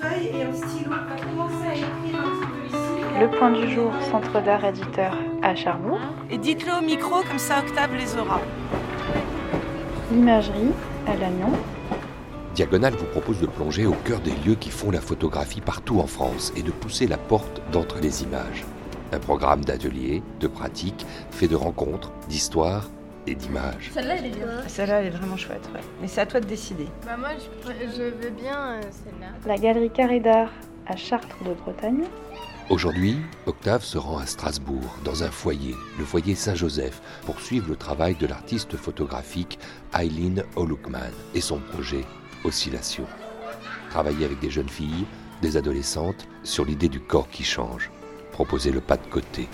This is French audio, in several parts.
feuille et un stylo. On va commencer à écrire un petit peu ici. Le point du jour, Centre d'art éditeur à Charbourg. Et dites-le au micro, comme ça Octave les aura. L'imagerie à Lannion. Diagonale vous propose de plonger au cœur des lieux qui font la photographie partout en France et de pousser la porte d'entre les images. Un programme d'ateliers, de pratiques, fait de rencontres, d'histoires et d'images. Celle-là, elle est bien. Celle-là, elle est vraiment chouette, ouais. Mais c'est à toi de décider. Bah moi, je, je veux bien euh, celle-là. La galerie Carré d'Art à Chartres de Bretagne. Aujourd'hui, Octave se rend à Strasbourg, dans un foyer, le foyer Saint-Joseph, pour suivre le travail de l'artiste photographique Eileen Holukman et son projet Oscillation. Travailler avec des jeunes filles, des adolescentes, sur l'idée du corps qui change. Proposer le pas de côté,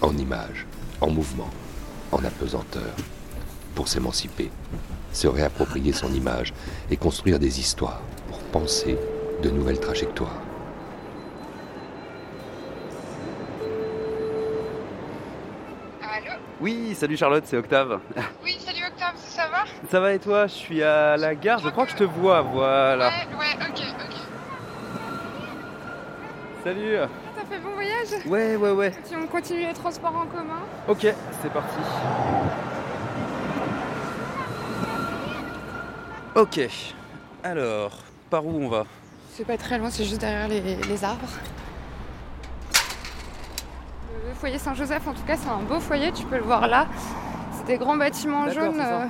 en image, en mouvement, en apesanteur. Pour s'émanciper, se réapproprier son image et construire des histoires pour penser de nouvelles trajectoires. Allô? Oui, salut Charlotte, c'est Octave. Oui, salut Octave, ça va? Ça va et toi? Je suis à la gare, je crois que je te vois, voilà. Ouais, ouais, ok, ok. Salut T'as fait bon voyage? Ouais, ouais, ouais. Si on continue les transports en commun? Ok, c'est parti. Ok, alors, par où on va C'est pas très loin, c'est juste derrière les, les arbres. Le foyer Saint-Joseph, en tout cas, c'est un beau foyer, tu peux le voir là. C'est des grands bâtiments jaunes euh,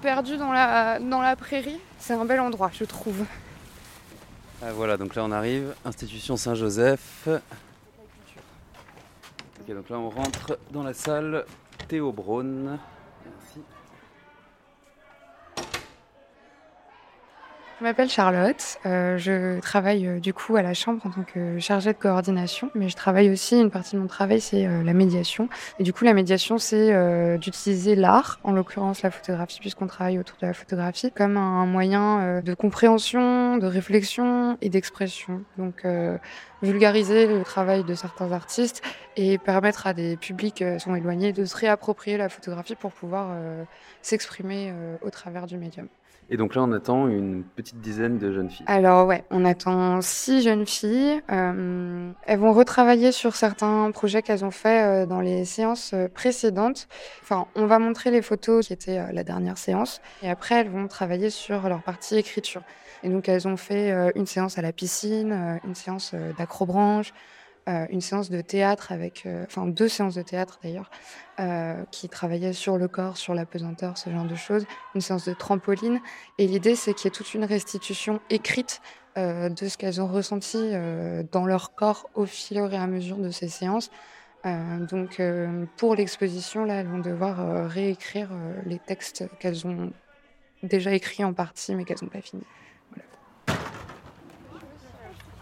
perdus dans la, dans la prairie. C'est un bel endroit, je trouve. Ah, Voilà, donc là on arrive, institution Saint-Joseph. Ok, donc là on rentre dans la salle Théo Je m'appelle Charlotte, euh, je travaille euh, du coup à la chambre en tant que chargée de coordination, mais je travaille aussi, une partie de mon travail c'est euh, la médiation. Et du coup la médiation c'est euh, d'utiliser l'art, en l'occurrence la photographie puisqu'on travaille autour de la photographie, comme un moyen euh, de compréhension, de réflexion et d'expression. Donc vulgariser le travail de certains artistes et permettre à des publics sont éloignés de se réapproprier la photographie pour pouvoir s'exprimer au travers du médium. Et donc là on attend une petite dizaine de jeunes filles. Alors ouais, on attend six jeunes filles. Euh, elles vont retravailler sur certains projets qu'elles ont fait euh, dans les séances euh, précédentes. Enfin, on va montrer les photos qui étaient la dernière séance, et après elles vont travailler sur leur partie écriture. Et donc elles ont fait une séance à la piscine, une séance d'acrobranche, une séance de théâtre avec, euh, enfin deux séances de théâtre d'ailleurs, euh, qui travaillaient sur le corps, sur la pesanteur, ce genre de choses. Une séance de trampoline. Et l'idée, c'est qu'il y ait toute une restitution écrite euh, de ce qu'elles ont ressenti euh, dans leur corps au fil et à mesure de ces séances. Euh, donc, euh, pour l'exposition, là, elles vont devoir euh, réécrire euh, les textes qu'elles ont déjà écrits en partie, mais qu'elles n'ont pas fini.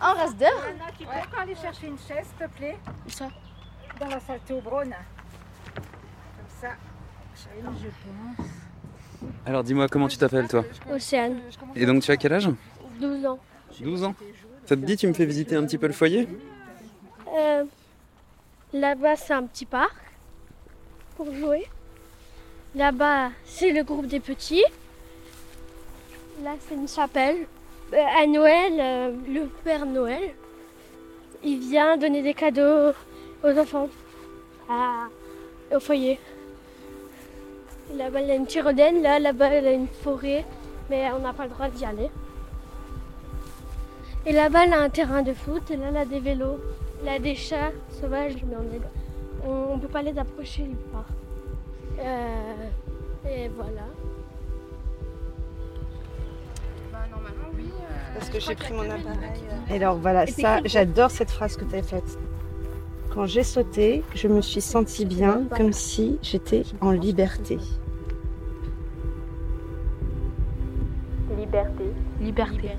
On reste dehors Tu peux encore aller chercher une chaise, s'il te plaît Ça? Dans la salle Théobrone. Comme ça, je pense. Alors dis-moi comment tu t'appelles toi? Océane, Et donc tu as quel âge? 12 ans. 12 ans Ça te dit tu me fais visiter un petit peu le foyer? Euh, Là-bas, c'est un petit parc pour jouer. Là-bas, c'est le groupe des petits. Là, c'est une chapelle. Euh, à Noël, euh, le Père Noël, il vient donner des cadeaux aux enfants au foyer. Là-bas, il y a une tyrolienne. Là, là-bas, il y a une forêt, mais on n'a pas le droit d'y aller. Et là-bas, il y a un terrain de foot. Et là, il y a des vélos. Il y a des chats sauvages, mais on ne peut pas les approcher nulle part. Euh, et voilà. Parce que j'ai pris mon appareil. Et alors voilà, ça, j'adore cette phrase que tu as faite. Quand j'ai sauté, je me suis sentie bien, comme si j'étais en liberté. Liberté. Liberté.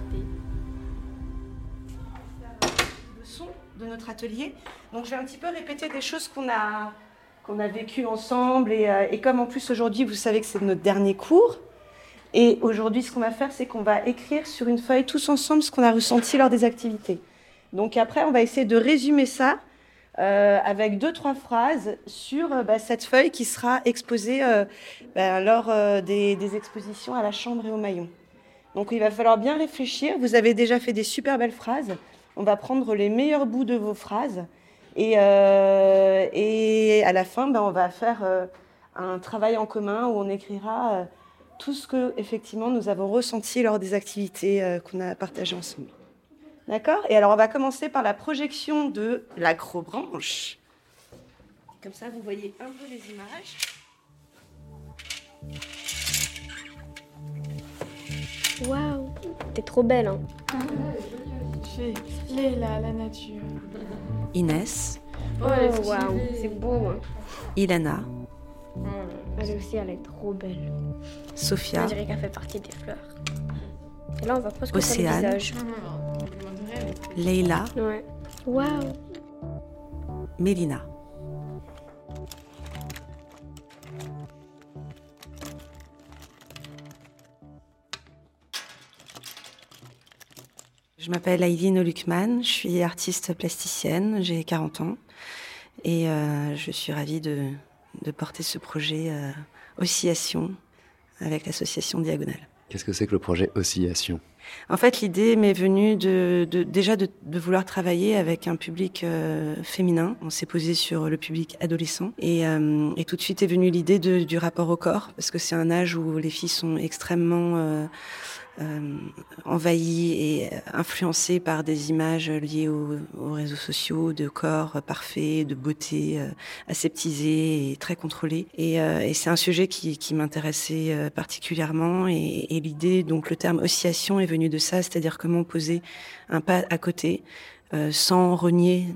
leçon de notre atelier. Donc je vais un petit peu répéter des choses qu'on a, qu'on a vécues ensemble. Et, euh, et comme en plus aujourd'hui, vous savez que c'est notre dernier cours. Et aujourd'hui, ce qu'on va faire, c'est qu'on va écrire sur une feuille tous ensemble ce qu'on a ressenti lors des activités. Donc après, on va essayer de résumer ça euh, avec deux, trois phrases sur euh, bah, cette feuille qui sera exposée euh, bah, lors des, expositions à la Chambre et au Maillon. Donc il va falloir bien réfléchir. Vous avez déjà fait des super belles phrases. On va prendre les meilleurs bouts de vos phrases. Et, à la fin, ben, on va faire un travail en commun où on écrira tout ce que effectivement nous avons ressenti lors des activités euh, qu'on a partagées ensemble. D'accord? Et alors on va commencer par la projection de l'acrobranche. Comme ça, vous voyez un peu les images. Waouh, t'es trop belle. Hein. Léla, la nature. Inès, Oh, waouh, c'est beau. Hein. Ilana, Elle aussi, elle est trop belle. Sophia, On dirait qu'elle fait partie des fleurs. Et là, on va presque sur le Océane. visage. Leila, Ouais. Waouh. Mélina. Je m'appelle Aileen Olukman, je suis artiste plasticienne, j'ai 40 ans et euh, je suis ravie de, de porter ce projet euh, Oscillation avec l'association Diagonale. Qu'est-ce que c'est que le projet Oscillation? En fait, l'idée m'est venue de, de- déjà de, de vouloir travailler avec un public euh, féminin. On s'est posé sur le public adolescent et, euh, et tout de suite est venue l'idée du rapport au corps parce que c'est un âge où les filles sont extrêmement euh, et influencées par des images liées aux, aux réseaux sociaux de corps parfaits, de beauté euh, aseptisée et très contrôlée. Et, euh, et c'est un sujet qui, m'intéressait euh, particulièrement. Et, l'idée, donc le terme oscillation est venu de ça, c'est-à-dire comment poser un pas à côté. sans renier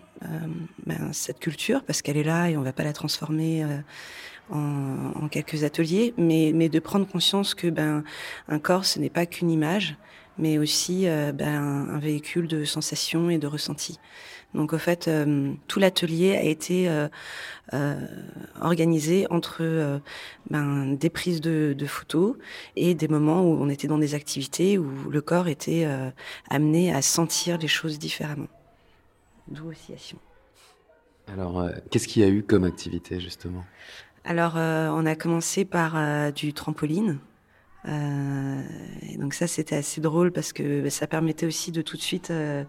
ben, cette culture parce qu'elle est là et on va pas la transformer en, quelques ateliers, mais, de prendre conscience que ben un corps ce n'est pas qu'une image, mais aussi euh, ben, un véhicule de sensations et de ressentis. Donc au fait, euh, tout l'atelier a été euh, organisé entre ben, des prises de, photos et des moments où on était dans des activités où le corps était amené à sentir les choses différemment. D'où oscillation. Alors, qu'est-ce qu'il y a eu comme activité justement? Alors, euh, on a commencé par euh, du trampoline. Euh, et donc ça, c'était assez drôle parce que bah, ça permettait aussi de tout de suite euh,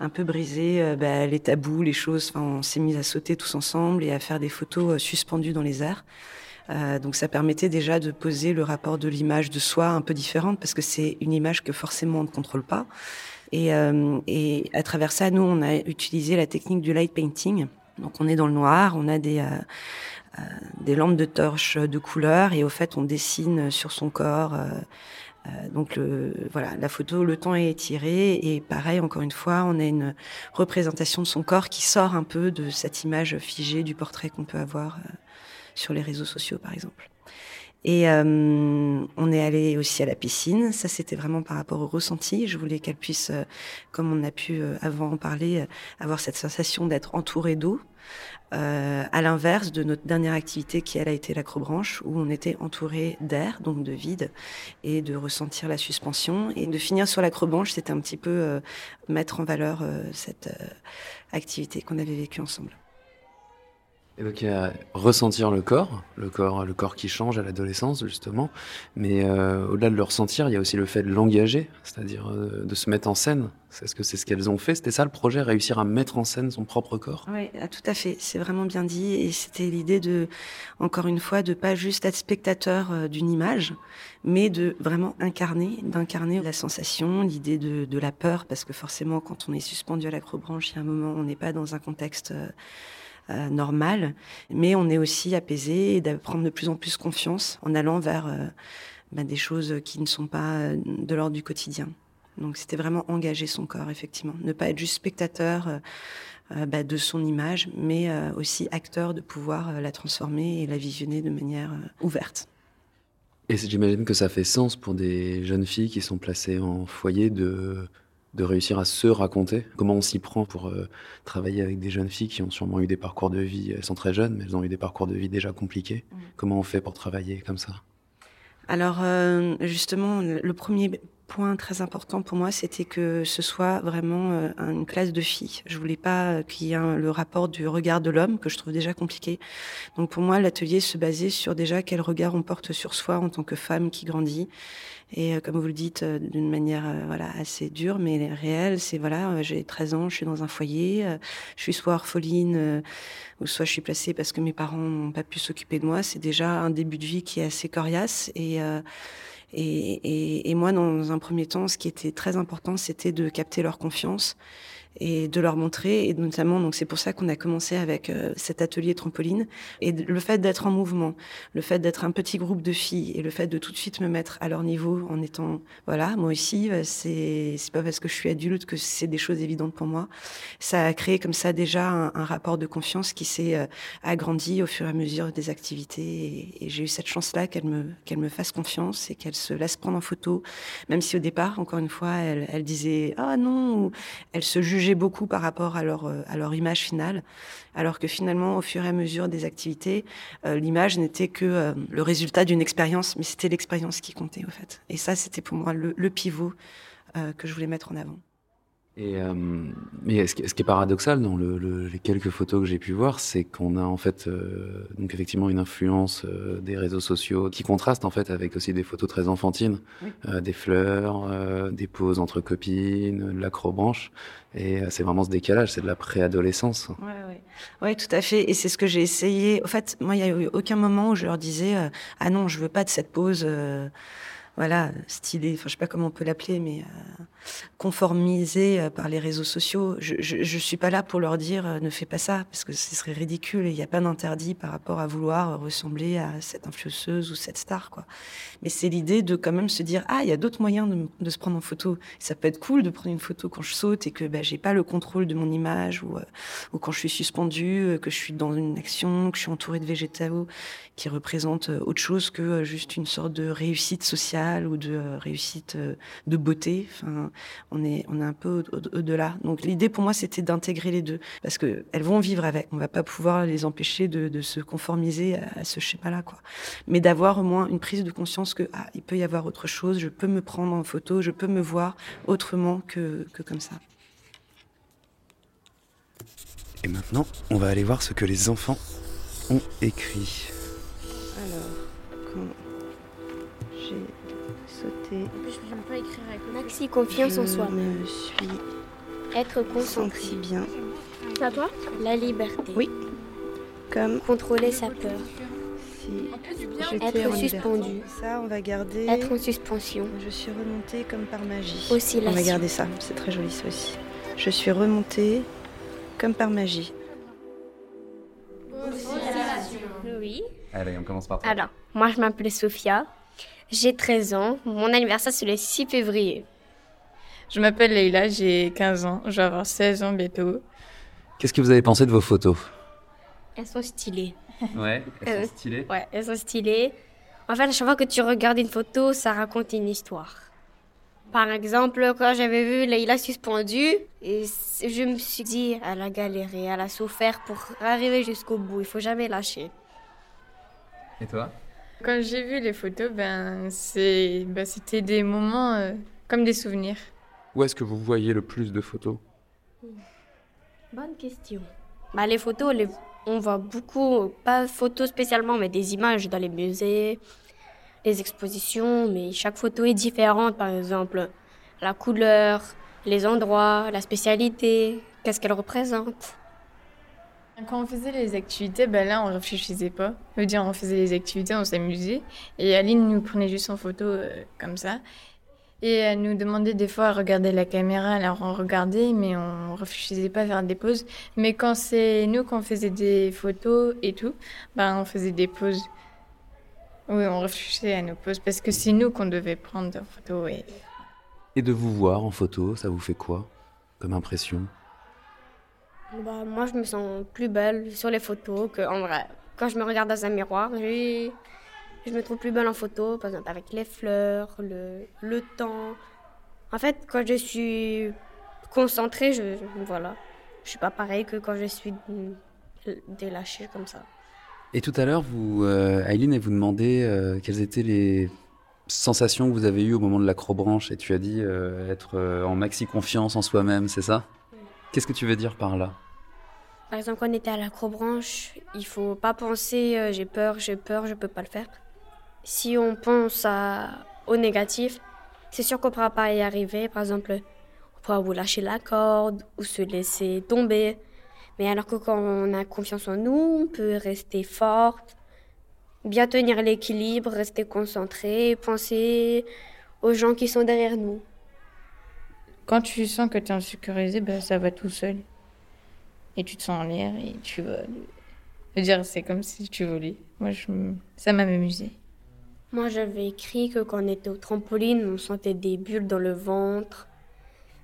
un peu briser euh, bah, les tabous, les choses. Enfin, on s'est mis à sauter tous ensemble et à faire des photos euh, suspendues dans les airs. Donc ça permettait déjà de poser le rapport de l'image de soi un peu différente parce que c'est une image que forcément on ne contrôle pas. Et, et à travers ça, nous, on a utilisé la technique du light painting. Donc on est dans le noir, on a des, euh, des lampes de torche de couleur et au fait on dessine sur son corps. euh, euh, donc le, voilà, la photo, le temps est étiré et pareil, encore une fois, on a une représentation de son corps qui sort un peu de cette image figée du portrait qu'on peut avoir euh, sur les réseaux sociaux, par exemple. Et euh, on est allé aussi à la piscine. Ça, c'était vraiment par rapport au ressenti. Je voulais qu'elle puisse, euh, comme on a pu euh, avant en parler, euh, avoir cette sensation d'être entourée d'eau. À l'inverse de notre dernière activité qui, elle, a été l'acrobranche, où on était entouré d'air, donc de vide, et de ressentir la suspension. Et de finir sur l'acrobranche, c'était un petit peu mettre en valeur cette activité qu'on avait vécue ensemble. Et donc, il y a ressentir le corps, le corps, le corps qui change à l'adolescence, justement. Mais euh, au-delà de le ressentir, il y a aussi le fait de l'engager, c'est-à-dire euh, de se mettre en scène. Est-ce que c'est ce qu'elles ont fait? C'était ça le projet, réussir à mettre en scène son propre corps? Oui, tout à fait. C'est vraiment bien dit. Et c'était l'idée de, encore une fois, de pas juste être spectateur euh, d'une image, mais de vraiment incarner, d'incarner la sensation, l'idée de, de la peur, parce que forcément, quand on est suspendu à l'acrobranche, il y a un moment, on n'est pas dans un contexte euh, euh, normal, mais on est aussi apaisé et de prendre de plus en plus confiance en allant vers euh, bah, des choses qui ne sont pas euh, de l'ordre du quotidien. Donc c'était vraiment engager son corps, effectivement. Ne pas être juste spectateur euh, bah, de son image, mais aussi acteur de pouvoir la transformer et la visionner de manière ouverte. Et j'imagine que ça fait sens pour des jeunes filles qui sont placées en foyer de, de réussir à se raconter. Comment on s'y prend pour euh, travailler avec des jeunes filles qui ont sûrement eu des parcours de vie, elles sont très jeunes, mais elles ont eu des parcours de vie déjà compliqués. Comment on fait pour travailler comme ça? Alors euh, justement, le premier point très important pour moi, c'était que ce soit vraiment euh, une classe de filles. Je voulais pas qu'il y ait le rapport du regard de l'homme que je trouve déjà compliqué. Donc pour moi, l'atelier se basait sur déjà quel regard on porte sur soi en tant que femme qui grandit. Et euh, comme vous le dites, euh, d'une manière voilà assez dure mais réelle, c'est voilà, j'ai 13 ans, je suis dans un foyer, je suis soit orpheline ou soit je suis placée parce que mes parents n'ont pas pu s'occuper de moi. C'est déjà un début de vie qui est assez coriace et et, et, et, moi, dans un premier temps, ce qui était très important, c'était de capter leur confiance et de leur montrer. Et notamment, donc c'est pour ça qu'on a commencé avec euh, cet atelier trampoline. Et le fait d'être en mouvement, le fait d'être un petit groupe de filles et le fait de tout de suite me mettre à leur niveau en étant, voilà, moi aussi, euh, c'est pas parce que je suis adulte que c'est des choses évidentes pour moi. Ça a créé comme ça déjà un, rapport de confiance qui s'est euh, agrandi au fur et à mesure des activités. Et, j'ai eu cette chance-là qu'elle me qu'elle me fasse confiance et qu'elle se laisse prendre en photo, même si au départ, encore une fois, elle, elle disait ah non, ou elle se jugeait beaucoup par rapport à leur, euh, à leur image finale, alors que finalement, au fur et à mesure des activités, euh, l'image n'était que euh, le résultat d'une expérience, mais c'était l'expérience qui comptait, au fait. Et ça, c'était pour moi le pivot que je voulais mettre en avant. Et euh, mais ce qui, est paradoxal dans le, le, les quelques photos que j'ai pu voir, c'est qu'on a en fait euh, donc effectivement une influence euh, des réseaux sociaux qui contraste en fait avec aussi des photos très enfantines, oui. Euh, des fleurs, euh, des poses entre copines, de l'acrobranche. Et c'est vraiment ce décalage, c'est de la préadolescence. Ouais, ouais. ouais, tout à fait. Et c'est ce que j'ai essayé. En fait, moi, il n'y a eu aucun moment où je leur disais ah non, je veux pas de cette pose voilà, stylé, enfin je sais pas comment on peut l'appeler, mais euh, conformisé euh, par les réseaux sociaux. Je, je, je, suis pas là pour leur dire euh, ne fais pas ça, parce que ce serait ridicule il n'y a pas d'interdit par rapport à vouloir ressembler à cette influenceuse ou cette star, quoi. Mais c'est l'idée de quand même se dire ah il y a d'autres moyens de, se prendre en photo. Ça peut être cool de prendre une photo quand je saute et que bah, j'ai pas le contrôle de mon image ou, ou quand je suis suspendue, que je suis dans une action, que je suis entourée de végétaux qui représentent autre chose que juste une sorte de réussite sociale ou de euh, réussite euh, de beauté. Enfin, on est, on est un peu au-delà. Au Donc l'idée pour moi, c'était d'intégrer les deux parce que elles vont vivre avec. On va pas pouvoir les empêcher de, de se conformiser à, à ce schéma-là, quoi. Mais d'avoir au moins une prise de conscience que ah, il peut y avoir autre chose. Je peux me prendre en photo, je peux me voir autrement que, que comme ça. Et maintenant, on va aller voir ce que les enfants ont écrit. Alors, sauté. En plus, je n'aime pas écrire avec le Maxi, confiance je en soi. me suis Être concentré. senti bien. À toi La liberté. Oui. Comme Contrôler sa peur. si Être en suspendu. liberté. Ça, on va garder. Être en suspension. Je suis remontée comme par magie. Oscillation. On va garder ça. C'est très joli ça aussi. Je suis remontée comme par magie. Oui. Allez, on commence par toi. Alors, moi je m'appelle Sophia. J'ai 13 ans. Mon anniversaire c'est le 6 février. Je m'appelle Leïla, j'ai 15 ans. Je vais avoir 16 ans bientôt. Qu'est-ce que vous avez pensé de vos photos Elles sont stylées. Ouais, elles Euh, sont stylées. Ouais, elles sont stylées. En fait, à chaque fois que tu regardes une photo, ça raconte une histoire. Par exemple, quand j'avais vu Leïla suspendue, et je me suis dit, elle a galéré, elle a souffert pour arriver jusqu'au bout. Il faut jamais lâcher. Et toi? Quand j'ai vu les photos, ben c'est, ben, c'était des moments euh, comme des souvenirs. Où est-ce que vous voyez le plus de photos? Bonne question. Bah, les photos, les- on voit beaucoup, pas photos spécialement, mais des images dans les musées, les expositions, mais chaque photo est différente. Par exemple, la couleur, les endroits, la spécialité, qu'est-ce qu'elle représente. Quand on faisait les activités, ben là, on réfléchissait pas. Je veux dire, on faisait les activités, on s'amusait. Et Aline nous prenait juste en photo euh, comme ça. Et elle nous demandait des fois à regarder la caméra. Alors on regardait, mais on réfléchissait pas à faire des pauses. Mais quand c'est nous qu'on faisait des photos et tout, ben on faisait des pauses. Oui, on réfléchissait à nos pauses parce que c'est nous qu'on devait prendre des photos. Et... Et de vous voir en photo, ça vous fait quoi comme impression? Bah, moi, je me sens plus belle sur les photos qu'en vrai. Quand je me regarde dans un miroir, je me trouve plus belle en photo, par exemple avec les fleurs, le, le temps. En fait, quand je suis concentrée, je, voilà, je suis pas pareil que quand je suis délâchée comme ça. Et tout à l'heure, vous, euh, Aileen, vous demandait euh, quelles étaient les sensation que vous avez eue au moment de l'acrobranche et tu as dit euh, être euh, en maxi confiance en soi-même, c'est ça? Qu'est-ce que tu veux dire par là? Par exemple, quand on était à l'acrobranche, il faut pas penser euh, j'ai peur, j'ai peur, je peux pas le faire. Si on pense au négatif, c'est sûr qu'on pourra pas y arriver. Par exemple, on pourra vous lâcher la corde ou se laisser tomber. Mais alors que quand on a confiance en nous, on peut rester forte, bien tenir l'équilibre, rester concentré, penser aux gens qui sont derrière nous. Quand tu sens que tu es en sécurisé, ben, ça va tout seul. Et tu te sens en l'air et tu voles. Je veux dire, c'est comme si tu volais. Moi, je... ça m'a amusé. Moi, j'avais écrit que quand on était au trampoline, on sentait des bulles dans le ventre.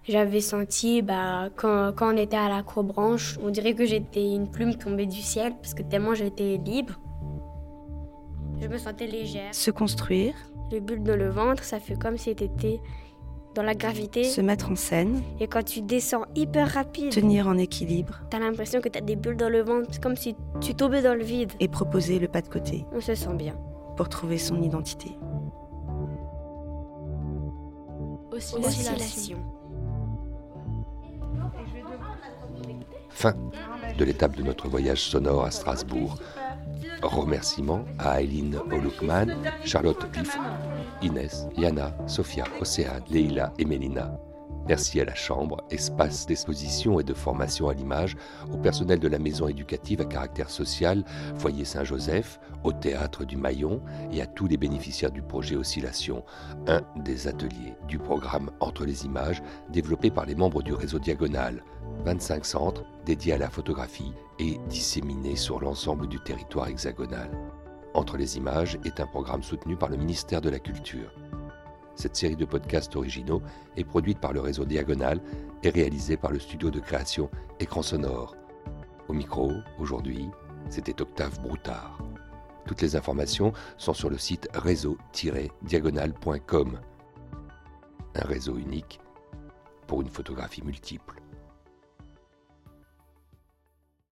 J'avais senti, bah, quand, quand on était à l'acrobranche, on dirait que j'étais une plume tombée du ciel parce que tellement j'étais libre. Je me sentais légère. Se construire. Les bulles dans le ventre, ça fait comme si tu étais dans la gravité. Se mettre en scène. Et quand tu descends hyper rapide, tenir en équilibre. T'as l'impression que t'as des bulles dans le ventre, c'est comme si tu tombais dans le vide. Et proposer le pas de côté. On se sent bien. Pour trouver son identité. Oscillation. Fin de l'étape de notre voyage sonore à Strasbourg. Remerciements à Eileen Olukman, Charlotte Piff, Inès, Yana, Sophia, Océane, Leila et Mélina. Merci à la Chambre, espace d'exposition et de formation à l'image, au personnel de la maison éducative à caractère social, Foyer Saint-Joseph, au Théâtre du Maillon et à tous les bénéficiaires du projet Oscillation, un des ateliers du programme Entre les images développé par les membres du réseau Diagonal. 25 centres dédiés à la photographie et disséminés sur l'ensemble du territoire hexagonal. Entre les images est un programme soutenu par le ministère de la Culture. Cette série de podcasts originaux est produite par le réseau Diagonal et réalisée par le studio de création Écran Sonore. Au micro, aujourd'hui, c'était Octave Broutard. Toutes les informations sont sur le site réseau-diagonal.com. Un réseau unique pour une photographie multiple.